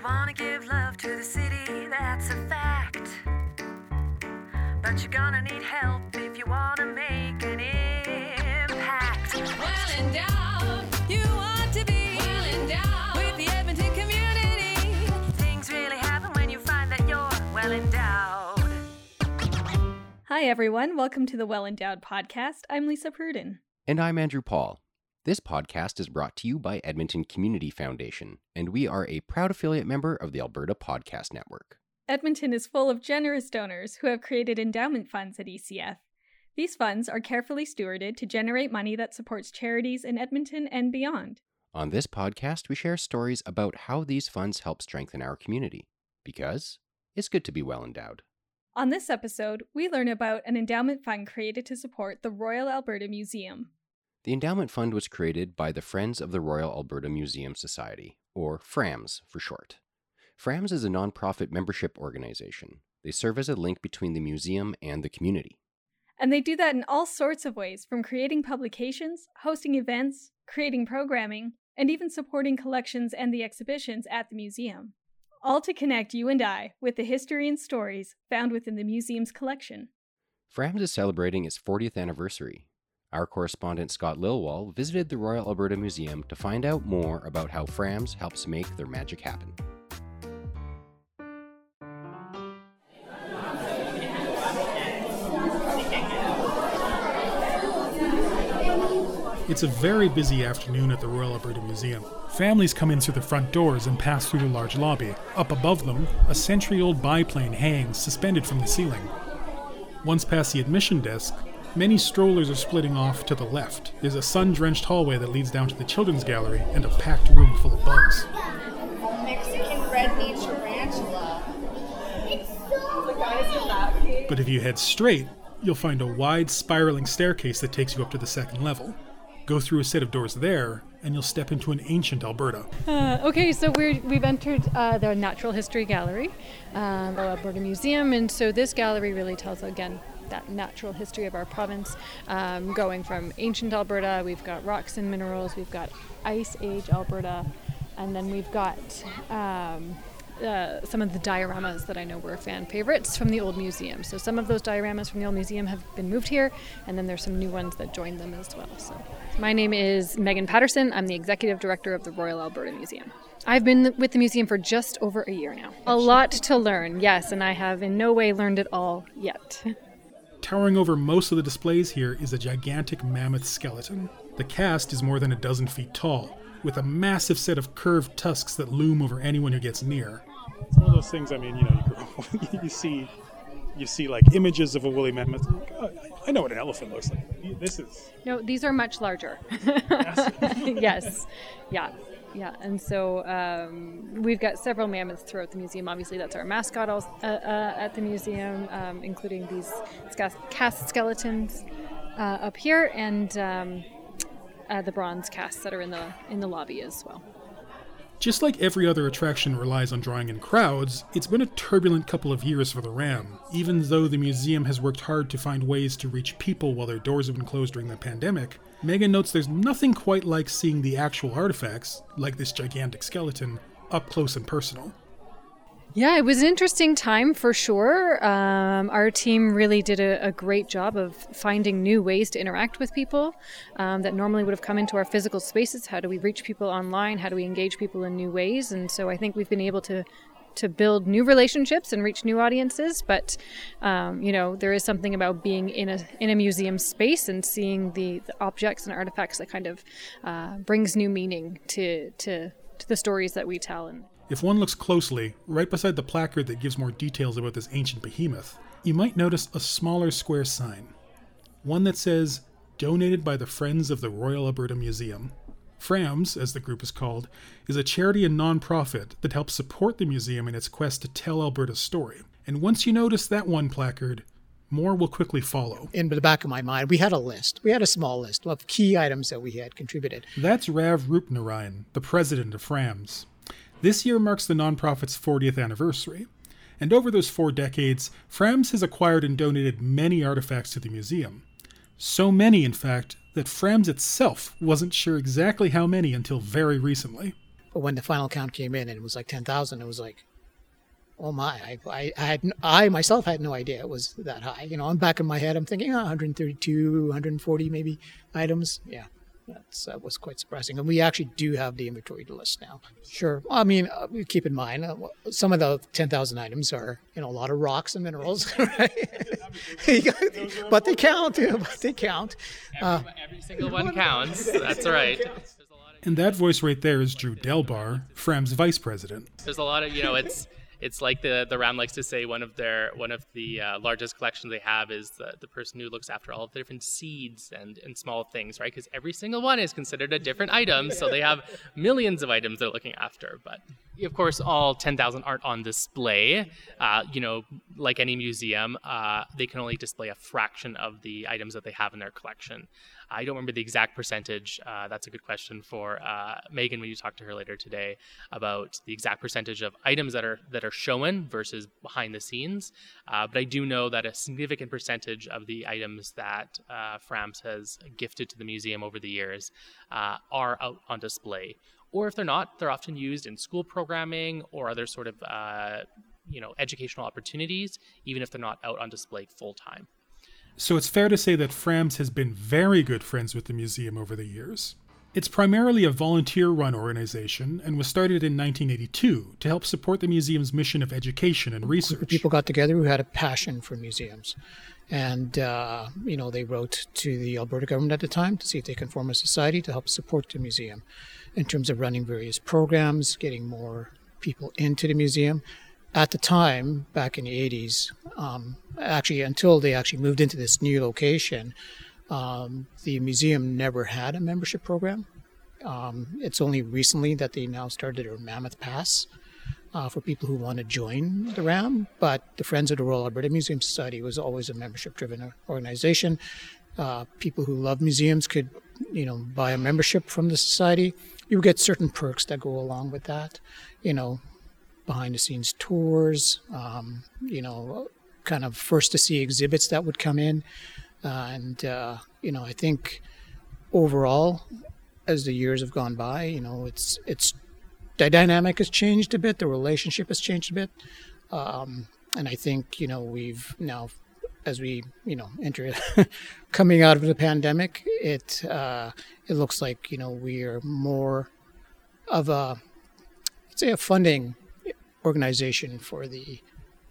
You wanna give love to the city, that's a fact. But you're gonna need help if you wanna make an impact. Well endowed, you want to be well endowed with the Edmonton community. Things really happen when you find that you're well endowed. Hi, everyone. Welcome to the Well Endowed podcast. I'm Lisa Pruden. And I'm Andrew Paul. This podcast is brought to you by Edmonton Community Foundation, and we are a proud affiliate member of the Alberta Podcast Network. Edmonton is full of generous donors who have created endowment funds at ECF. These funds are carefully stewarded to generate money that supports charities in Edmonton and beyond. On this podcast, we share stories about how these funds help strengthen our community, because it's good to be well endowed. On this episode, we learn about an endowment fund created to support the Royal Alberta Museum. The endowment fund was created by the Friends of the Royal Alberta Museum Society, or FRAMS for short. FRAMS is a nonprofit membership organization. They serve as a link between the museum and the community. And they do that in all sorts of ways from creating publications, hosting events, creating programming, and even supporting collections and the exhibitions at the museum. All to connect you and I with the history and stories found within the museum's collection. FRAMS is celebrating its 40th anniversary. Our correspondent Scott Lilwall visited the Royal Alberta Museum to find out more about how FRAMS helps make their magic happen. It's a very busy afternoon at the Royal Alberta Museum. Families come in through the front doors and pass through the large lobby. Up above them, a century old biplane hangs suspended from the ceiling. Once past the admission desk, many strollers are splitting off to the left. There's a sun drenched hallway that leads down to the children's gallery and a packed room full of bugs. Mexican red knee tarantula. But if you head straight, you'll find a wide spiraling staircase that takes you up to the second level. Go through a set of doors there, and you'll step into an ancient Alberta. Uh, okay, so we're, we've entered uh, the Natural History Gallery, uh, the Alberta Museum, and so this gallery really tells again that natural history of our province, um, going from ancient Alberta. We've got rocks and minerals. We've got Ice Age Alberta, and then we've got. Um, uh, some of the dioramas that I know were fan favorites from the old museum. So some of those dioramas from the old museum have been moved here, and then there's some new ones that joined them as well. So my name is Megan Patterson. I'm the executive director of the Royal Alberta Museum. I've been with the museum for just over a year now. A lot to learn, yes, and I have in no way learned it all yet. Towering over most of the displays here is a gigantic mammoth skeleton. The cast is more than a dozen feet tall, with a massive set of curved tusks that loom over anyone who gets near. It's one of those things. I mean, you know, you, grow, you see, you see like images of a woolly mammoth. Oh, I- I know what an elephant looks like. This is No, these are much larger. yes, yeah, yeah. And so um, we've got several mammoths throughout the museum. Obviously, that's our mascot al- uh, uh, at the museum, um, including these cast skeletons uh, up here and um, uh, the bronze casts that are in the in the lobby as well. Just like every other attraction relies on drawing in crowds, it's been a turbulent couple of years for the Ram. Even though the museum has worked hard to find ways to reach people while their doors have been closed during the pandemic, Megan notes there's nothing quite like seeing the actual artifacts, like this gigantic skeleton, up close and personal. Yeah, it was an interesting time for sure. Um, our team really did a, a, great job of finding new ways to interact with people um, that normally would have come into our physical spaces. How do we reach people online? How do we engage people in new ways? And so I think we've been able to to build new relationships and reach new audiences. But um, you know, there is something about being in a in a museum space and seeing the, the objects and artifacts that kind of uh, brings new meaning to to to the stories that we tell and if one looks closely, right beside the placard that gives more details about this ancient behemoth, you might notice a smaller square sign. One that says, Donated by the Friends of the Royal Alberta Museum. FRAMS, as the group is called, is a charity and nonprofit that helps support the museum in its quest to tell Alberta's story. And once you notice that one placard, more will quickly follow. In the back of my mind, we had a list. We had a small list of key items that we had contributed. That's Rav Rupnarayan, the president of FRAMS. This year marks the nonprofit's 40th anniversary, and over those four decades, FRAMS has acquired and donated many artifacts to the museum. So many, in fact, that FRAMS itself wasn't sure exactly how many until very recently. But when the final count came in and it was like 10,000, it was like, oh my, I, I, I had, I myself had no idea it was that high. You know, I'm back in my head, I'm thinking ah, oh, 132, 140 maybe items. Yeah. That's, that was quite surprising. And we actually do have the inventory list now. Sure. I mean, uh, keep in mind, uh, some of the 10,000 items are, you know, a lot of rocks and minerals, right? but they count. But they count. Uh, every, every single one counts. That's right. And that voice right there is Drew Delbar, Fram's vice president. There's a lot of, you know, it's it's like the the Ram likes to say one of their one of the uh, largest collections they have is the, the person who looks after all of the different seeds and, and small things, right? Because every single one is considered a different item, so they have millions of items they're looking after. But of course, all 10,000 aren't on display. Uh, you know, like any museum, uh, they can only display a fraction of the items that they have in their collection. I don't remember the exact percentage. Uh, that's a good question for uh, Megan when you talk to her later today about the exact percentage of items that are that are shown versus behind the scenes. Uh, but I do know that a significant percentage of the items that uh, Frams has gifted to the museum over the years uh, are out on display. Or if they're not, they're often used in school programming or other sort of uh, you know educational opportunities, even if they're not out on display full time. So it's fair to say that Frams has been very good friends with the museum over the years. It's primarily a volunteer run organization and was started in 1982 to help support the museum's mission of education and research. People got together who had a passion for museums. And, uh, you know, they wrote to the Alberta government at the time to see if they can form a society to help support the museum in terms of running various programs, getting more people into the museum, at the time, back in the 80s, um, actually until they actually moved into this new location, um, the museum never had a membership program. Um, it's only recently that they now started a Mammoth Pass uh, for people who want to join the RAM. But the Friends of the Royal Alberta Museum Society was always a membership-driven organization. Uh, people who love museums could, you know, buy a membership from the society. You get certain perks that go along with that. You know, behind the scenes tours, um, you know, kind of first to see exhibits that would come in. Uh, and, uh, you know, I think overall, as the years have gone by, you know, it's, it's, the dynamic has changed a bit, the relationship has changed a bit. Um, and I think, you know, we've now, as we, you know, enter coming out of the pandemic, it, uh, it looks like, you know, we are more of a, say, a funding organization for the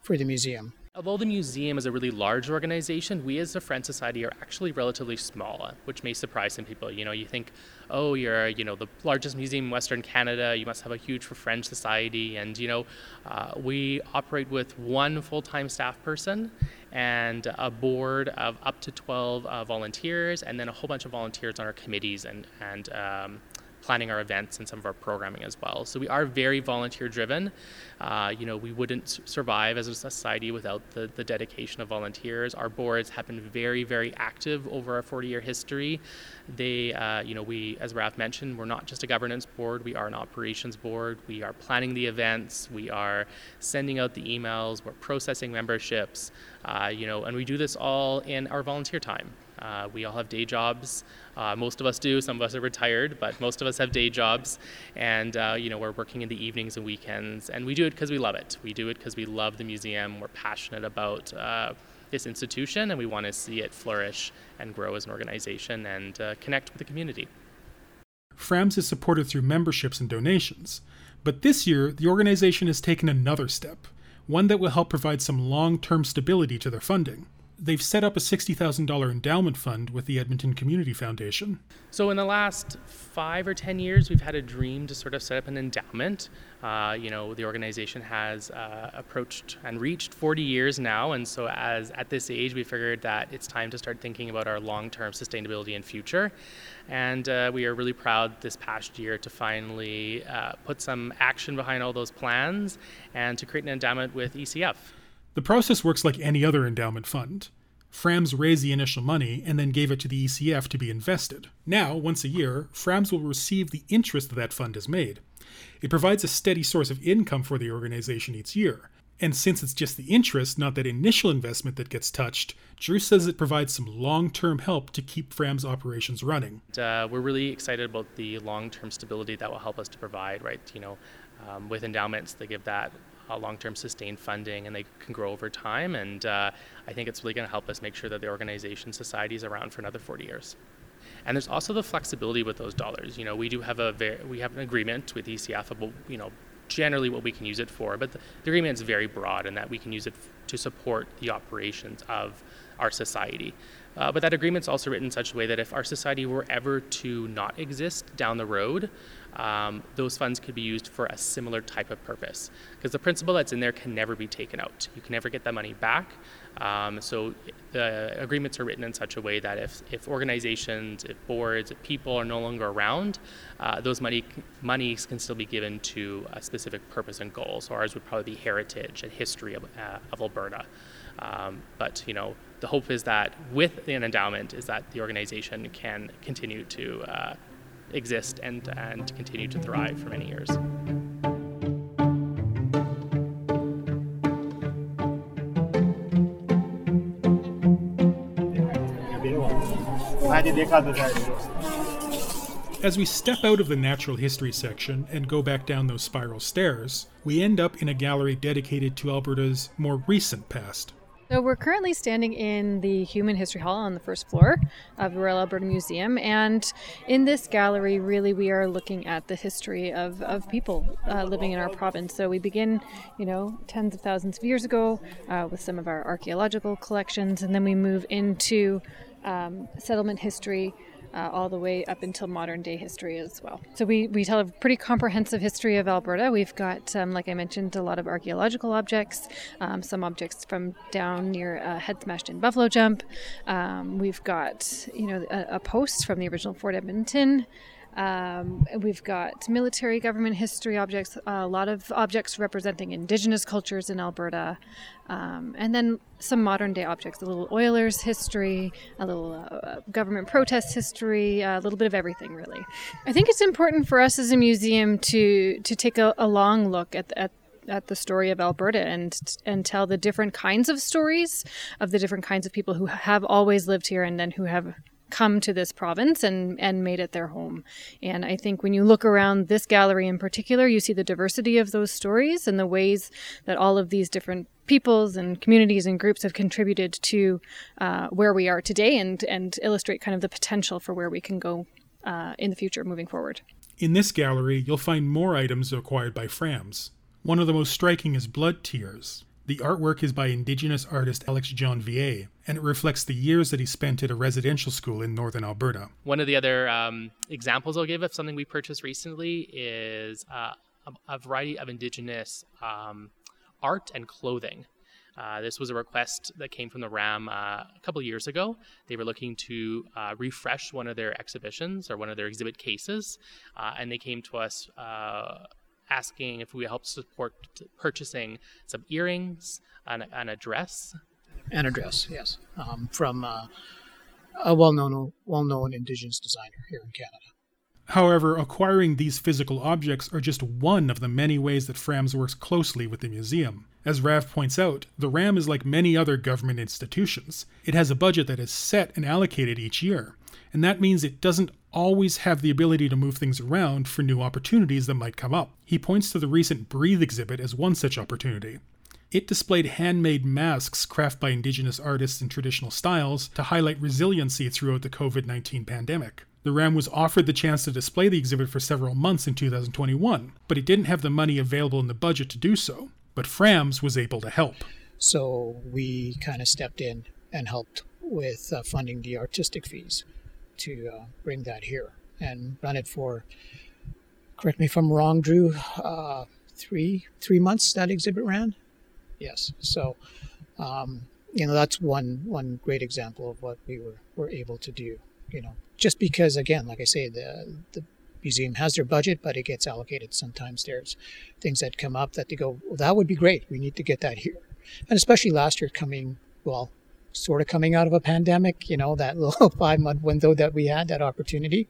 for the museum. Although the museum is a really large organization, we as the Friends Society are actually relatively small, which may surprise some people. You know, you think, oh, you're you know the largest museum in Western Canada, you must have a huge Friends Society, and you know, uh, we operate with one full-time staff person and a board of up to 12 uh, volunteers, and then a whole bunch of volunteers on our committees and and um, planning our events and some of our programming as well. So we are very volunteer driven. Uh, you know, we wouldn't survive as a society without the, the dedication of volunteers. Our boards have been very, very active over our 40 year history. They, uh, you know, we, as Rav mentioned, we're not just a governance board, we are an operations board. We are planning the events, we are sending out the emails, we're processing memberships, uh, you know, and we do this all in our volunteer time. Uh, we all have day jobs. Uh, most of us do. Some of us are retired, but most of us have day jobs, and uh, you know we're working in the evenings and weekends, and we do it because we love it. We do it because we love the museum. We're passionate about uh, this institution, and we want to see it flourish and grow as an organization and uh, connect with the community. FRAMS is supported through memberships and donations, but this year the organization has taken another step, one that will help provide some long-term stability to their funding they've set up a $60,000 endowment fund with the Edmonton Community Foundation. So, in the last five or 10 years, we've had a dream to sort of set up an endowment. Uh, you know, the organization has uh, approached and reached 40 years now. And so, as at this age, we figured that it's time to start thinking about our long term sustainability and future. And uh, we are really proud this past year to finally uh, put some action behind all those plans and to create an endowment with ECF. The process works like any other endowment fund. Frams raised the initial money and then gave it to the ECF to be invested. Now, once a year, Frams will receive the interest that that fund has made. It provides a steady source of income for the organization each year. And since it's just the interest, not that initial investment that gets touched, Drew says it provides some long term help to keep Fram's operations running. Uh, we're really excited about the long term stability that will help us to provide, right? You know, um, with endowments, they give that uh, long term sustained funding and they can grow over time. And uh, I think it's really going to help us make sure that the organization society is around for another 40 years. And there's also the flexibility with those dollars. You know, we do have a very, we have an agreement with ECF about you know generally what we can use it for, but the, the agreement is very broad in that we can use it f- to support the operations of our society. Uh, but that agreement's also written in such a way that if our society were ever to not exist down the road, um, those funds could be used for a similar type of purpose. Because the principle that's in there can never be taken out. You can never get that money back. Um, so the agreements are written in such a way that if, if organizations, if boards, if people are no longer around, uh, those money monies can still be given to a specific purpose and goal. So ours would probably be heritage and history of, uh, of Alberta. Um, but you know, the hope is that with an endowment, is that the organization can continue to uh, exist and and continue to thrive for many years. As we step out of the natural history section and go back down those spiral stairs, we end up in a gallery dedicated to Alberta's more recent past. So we're currently standing in the Human History Hall on the first floor of the Royal Alberta Museum, and in this gallery, really, we are looking at the history of, of people uh, living in our province. So we begin, you know, tens of thousands of years ago uh, with some of our archaeological collections, and then we move into um, settlement history uh, all the way up until modern day history as well. So we, we tell a pretty comprehensive history of Alberta. We've got, um, like I mentioned, a lot of archaeological objects, um, some objects from down near uh, Head Smashed In Buffalo Jump. Um, we've got, you know, a, a post from the original Fort Edmonton. Um, we've got military government history objects, a lot of objects representing Indigenous cultures in Alberta, um, and then some modern day objects, a little Oilers history, a little uh, government protest history, a little bit of everything, really. I think it's important for us as a museum to to take a, a long look at, at at the story of Alberta and and tell the different kinds of stories of the different kinds of people who have always lived here and then who have come to this province and, and made it their home. And I think when you look around this gallery in particular, you see the diversity of those stories and the ways that all of these different peoples and communities and groups have contributed to uh, where we are today and, and illustrate kind of the potential for where we can go uh, in the future moving forward. In this gallery, you'll find more items acquired by Frams. One of the most striking is Blood Tears, the artwork is by Indigenous artist Alex John Janvier, and it reflects the years that he spent at a residential school in northern Alberta. One of the other um, examples I'll give of something we purchased recently is uh, a, variety of Indigenous um, art and clothing. Uh, this was a request that came from the RAM uh, a couple years ago. They were looking to uh, refresh one of their exhibitions or one of their exhibit cases, uh, and they came to us uh, asking if we help support purchasing some earrings and, and a dress. And a dress, yes, um, from uh, a well-known well-known Indigenous designer here in Canada. However, acquiring these physical objects are just one of the many ways that FRAMS works closely with the museum. As Rav points out, the RAM is like many other government institutions. It has a budget that is set and allocated each year, and that means it doesn't always have the ability to move things around for new opportunities that might come up. He points to the recent Breathe exhibit as one such opportunity. It displayed handmade masks crafted by Indigenous artists in traditional styles to highlight resiliency throughout the COVID 19 pandemic. The RAM was offered the chance to display the exhibit for several months in 2021, but it didn't have the money available in the budget to do so. But FRAMS was able to help. So we kind of stepped in and helped with uh, funding the artistic fees to uh, bring that here and run it for. Correct me if I'm wrong, Drew. Uh, three three months that exhibit ran. Yes, so um, you know that's one one great example of what we were were able to do. You know, just because again, like I say, the the museum has their budget, but it gets allocated. Sometimes there's things that come up that they go, well, that would be great. We need to get that here, and especially last year coming well sort of coming out of a pandemic, you know, that little five month window that we had, that opportunity,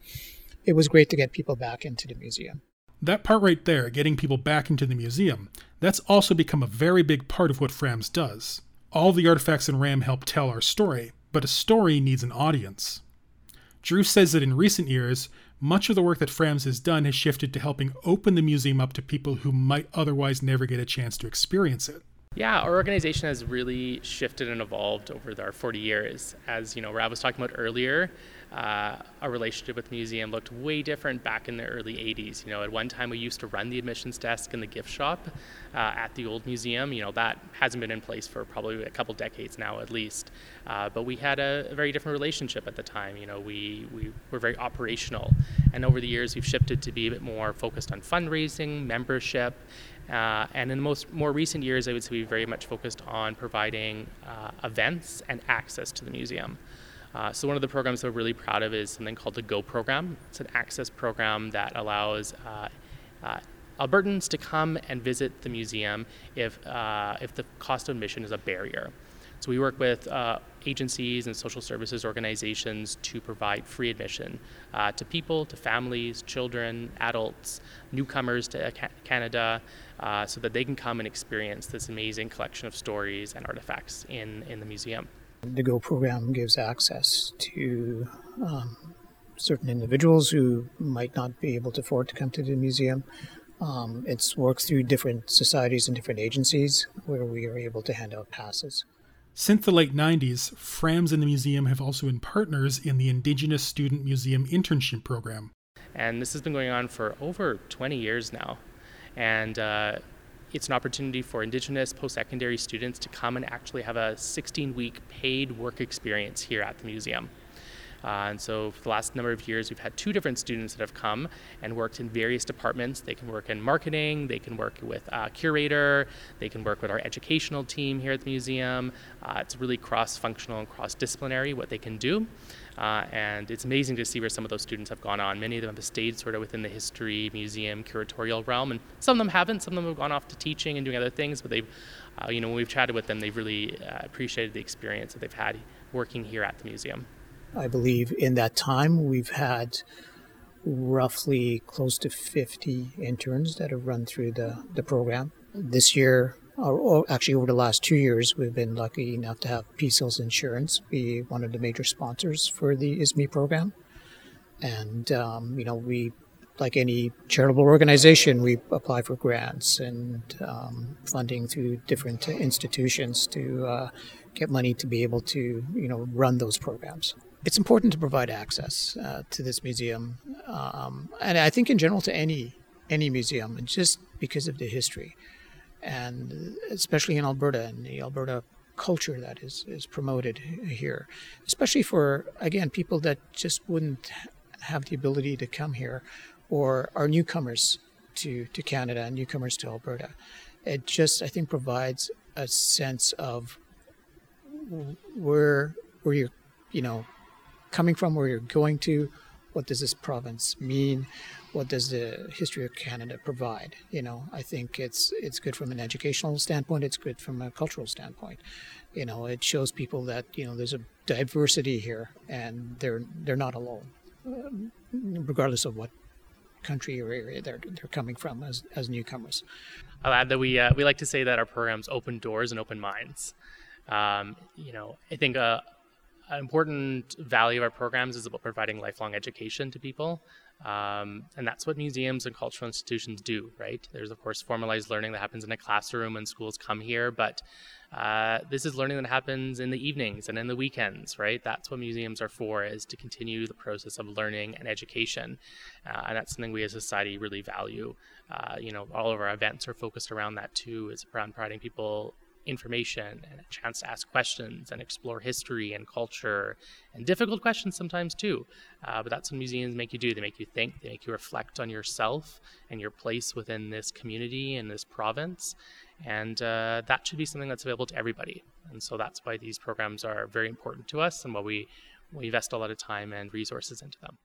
it was great to get people back into the museum. That part right there, getting people back into the museum, that's also become a very big part of what FRAMS does. All the artifacts in RAM help tell our story, but a story needs an audience. Drew says that in recent years, much of the work that FRAMS has done has shifted to helping open the museum up to people who might otherwise never get a chance to experience it. Yeah, our organization has really shifted and evolved over our 40 years. As you know, Rav was talking about earlier, uh, our relationship with the museum looked way different back in the early 80s. You know, at one time we used to run the admissions desk in the gift shop uh, at the old museum. You know, that hasn't been in place for probably a couple decades now, at least. Uh, but we had a, a, very different relationship at the time. You know, we, we were very operational. And over the years, we've shifted to be a bit more focused on fundraising, membership, uh, and in the most more recent years, I would say we very much focused on providing uh, events and access to the museum. Uh, so one of the programs we're really proud of is something called the Go program. It's an access program that allows uh, uh, Albertans to come and visit the museum if uh, if the cost of admission is a barrier. So we work with uh, agencies and social services organizations to provide free admission uh, to people, to families, children, adults, newcomers to Canada, uh, so that they can come and experience this amazing collection of stories and artifacts in, in the museum. The GO program gives access to um, certain individuals who might not be able to afford to come to the museum. Um, it's worked through different societies and different agencies where we are able to hand out passes. Since the late 90s, FRAMS and the museum have also been partners in the Indigenous Student Museum Internship Program. And this has been going on for over 20 years now. And uh, it's an opportunity for Indigenous post secondary students to come and actually have a 16 week paid work experience here at the museum. Uh, and so, for the last number of years, we've had two different students that have come and worked in various departments. They can work in marketing, they can work with a curator, they can work with our educational team here at the museum. Uh, it's really cross functional and cross disciplinary what they can do. Uh, and it's amazing to see where some of those students have gone on. Many of them have stayed sort of within the history, museum, curatorial realm, and some of them haven't. Some of them have gone off to teaching and doing other things, but they've, uh, you know, when we've chatted with them, they've really uh, appreciated the experience that they've had working here at the museum. I believe in that time we've had roughly close to 50 interns that have run through the, the program. This year, or actually over the last two years, we've been lucky enough to have Peace Insurance be one of the major sponsors for the ISME program. And, um, you know, we, like any charitable organization, we apply for grants and um, funding through different institutions to uh, get money to be able to, you know, run those programs it's important to provide access uh, to this museum, um, and I think in general to any any museum, just because of the history, and especially in Alberta and the Alberta culture that is is promoted here, especially for again people that just wouldn't have the ability to come here, or are newcomers to to Canada and newcomers to Alberta. It just I think provides a sense of where where you're you know coming from, where you're going to, what does this province mean? What does the history of Canada provide? You know, I think it's it's good from an educational standpoint. It's good from a cultural standpoint. You know, it shows people that you know there's a diversity here, and they're they're not alone, um, regardless of what country or area they're they're coming from as as newcomers. I'll add that we uh, we like to say that our programs open doors and open minds. Um, you know, I think. Uh, an important value of our programs is about providing lifelong education to people. Um, and that's what museums and cultural institutions do, right? There's, of course, formalized learning that happens in a classroom when schools come here, but uh, this is learning that happens in the evenings and in the weekends, right? That's what museums are for, is to continue the process of learning and education. Uh, and that's something we as a society really value. Uh, you know, all of our events are focused around that too, is around providing people information and a chance to ask questions and explore history and culture and difficult questions sometimes too. Uh, but that's what museums make you do. They make you think, they make you reflect on yourself and your place within this community and this province. And uh, that should be something that's available to everybody. And so that's why these programs are very important to us and why we, we invest a lot of time and resources into them.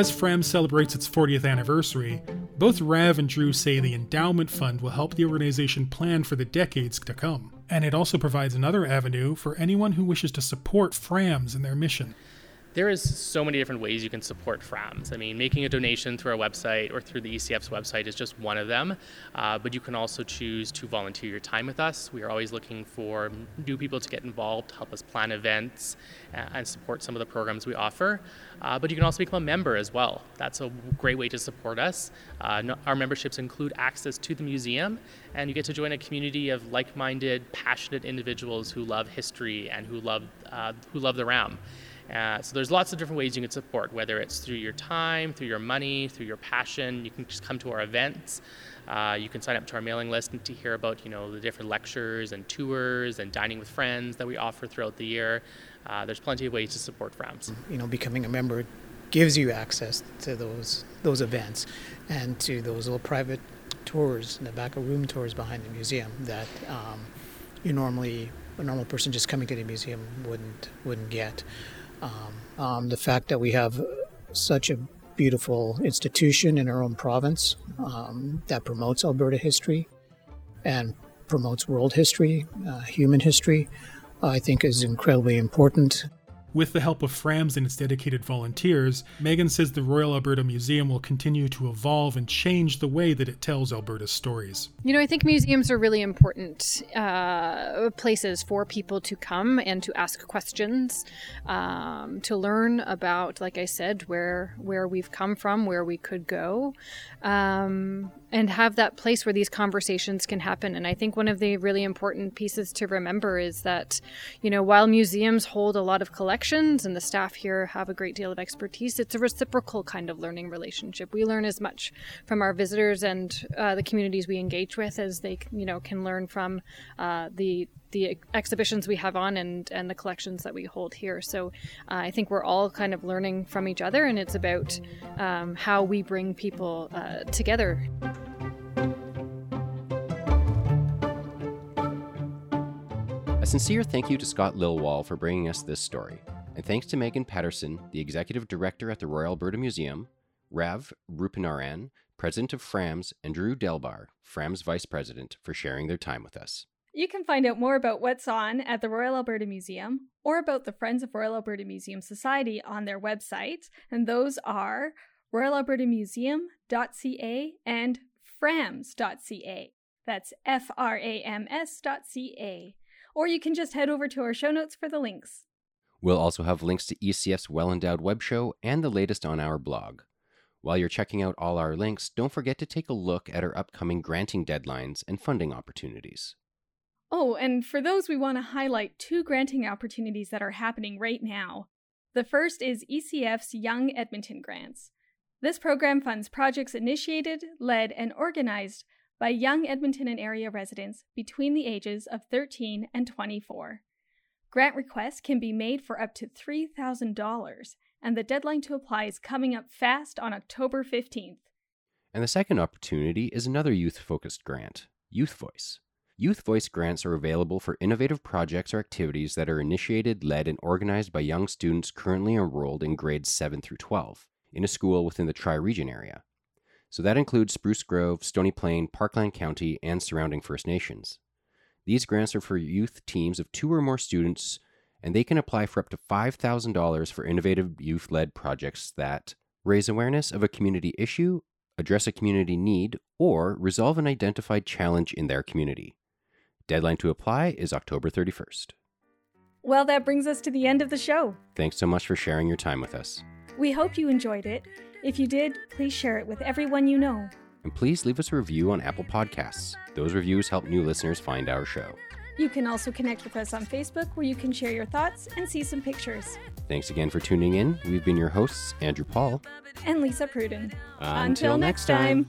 As FRAM celebrates its 40th anniversary, Both Rav and Drew say the endowment fund will help the organization plan for the decades to come. And it also provides another avenue for anyone who wishes to support FRAMS in their mission. There is so many different ways you can support FRAMS. I mean, making a donation through our website or through the ECF's website is just one of them, uh, but you can also choose to volunteer your time with us. We are always looking for new people to get involved, help us plan events, uh, and support some of the programs we offer. Uh, but you can also become a member as well. That's a great way to support us. Uh, our memberships include access to the museum, and you get to join a community of like-minded, passionate individuals who love history and who love uh, who love the RAM. Uh, so there's lots of different ways you can support, whether it's through your time, through your money, through your passion. You can just come to our events. Uh, you can sign up to our mailing list to hear about you know the different lectures and tours and dining with friends that we offer throughout the year. Uh, there's plenty of ways to support FRAMS. You know, becoming a member gives you access to those those events and to those little private tours the back of room tours behind the museum that um, you normally a normal person just coming to the museum wouldn't wouldn't get. Um, um, the fact that we have such a beautiful institution in our own province um, that promotes Alberta history and promotes world history, uh, human history, I think is incredibly important. With the help of FRAMS and its dedicated volunteers, Megan says the Royal Alberta Museum will continue to evolve and change the way that it tells Alberta's stories. You know, I think museums are really important uh, places for people to come and to ask questions, um, to learn about, like I said, where where we've come from, where we could go, um, and have that place where these conversations can happen. And I think one of the really important pieces to remember is that, you know, while museums hold a lot of collections and the staff here have a great deal of expertise, it's a reciprocal kind of learning relationship. We learn as much from our visitors and uh, the communities we engage with as they, you know, can learn from uh, the the exhibitions we have on and, and the collections that we hold here. So uh, I think we're all kind of learning from each other, and it's about um, how we bring people uh, together. A sincere thank you to Scott Lilwall for bringing us this story, and thanks to Megan Patterson, the Executive Director at the Royal Alberta Museum, Rav Rupnarayan, President of FRAMS, and Drew Delbar, FRAMS Vice President, for sharing their time with us. You can find out more about what's on at the Royal Alberta Museum or about the Friends of Royal Alberta Museum Society on their website, and those are royalalbertamuseum.ca and frams.ca. That's F R A M S.ca. Or you can just head over to our show notes for the links. We'll also have links to ECF's Well Endowed web show and the latest on our blog. While you're checking out all our links, don't forget to take a look at our upcoming granting deadlines and funding opportunities. Oh, and for those, we want to highlight two granting opportunities that are happening right now. The first is ECF's Young Edmonton Grants. This program funds projects initiated, led, and organized by young Edmonton and area residents between the ages of 13 and 24. Grant requests can be made for up to $3,000, and the deadline to apply is coming up fast on October 15th. And the second opportunity is another youth focused grant, Youth Voice. Youth Voice grants are available for innovative projects or activities that are initiated, led, and organized by young students currently enrolled in grades 7 through 12 in a school within the Tri Region area. So that includes Spruce Grove, Stony Plain, Parkland County, and surrounding First Nations. These grants are for youth teams of two or more students, and they can apply for up to $5,000 for innovative youth led projects that raise awareness of a community issue, address a community need, or resolve an identified challenge in their community. Deadline to apply is October 31st. Well, that brings us to the end of the show. Thanks so much for sharing your time with us. We hope you enjoyed it. If you did, please share it with everyone you know. And please leave us a review on Apple Podcasts. Those reviews help new listeners find our show. You can also connect with us on Facebook where you can share your thoughts and see some pictures. Thanks again for tuning in. We've been your hosts, Andrew Paul. And Lisa Pruden. Until next time.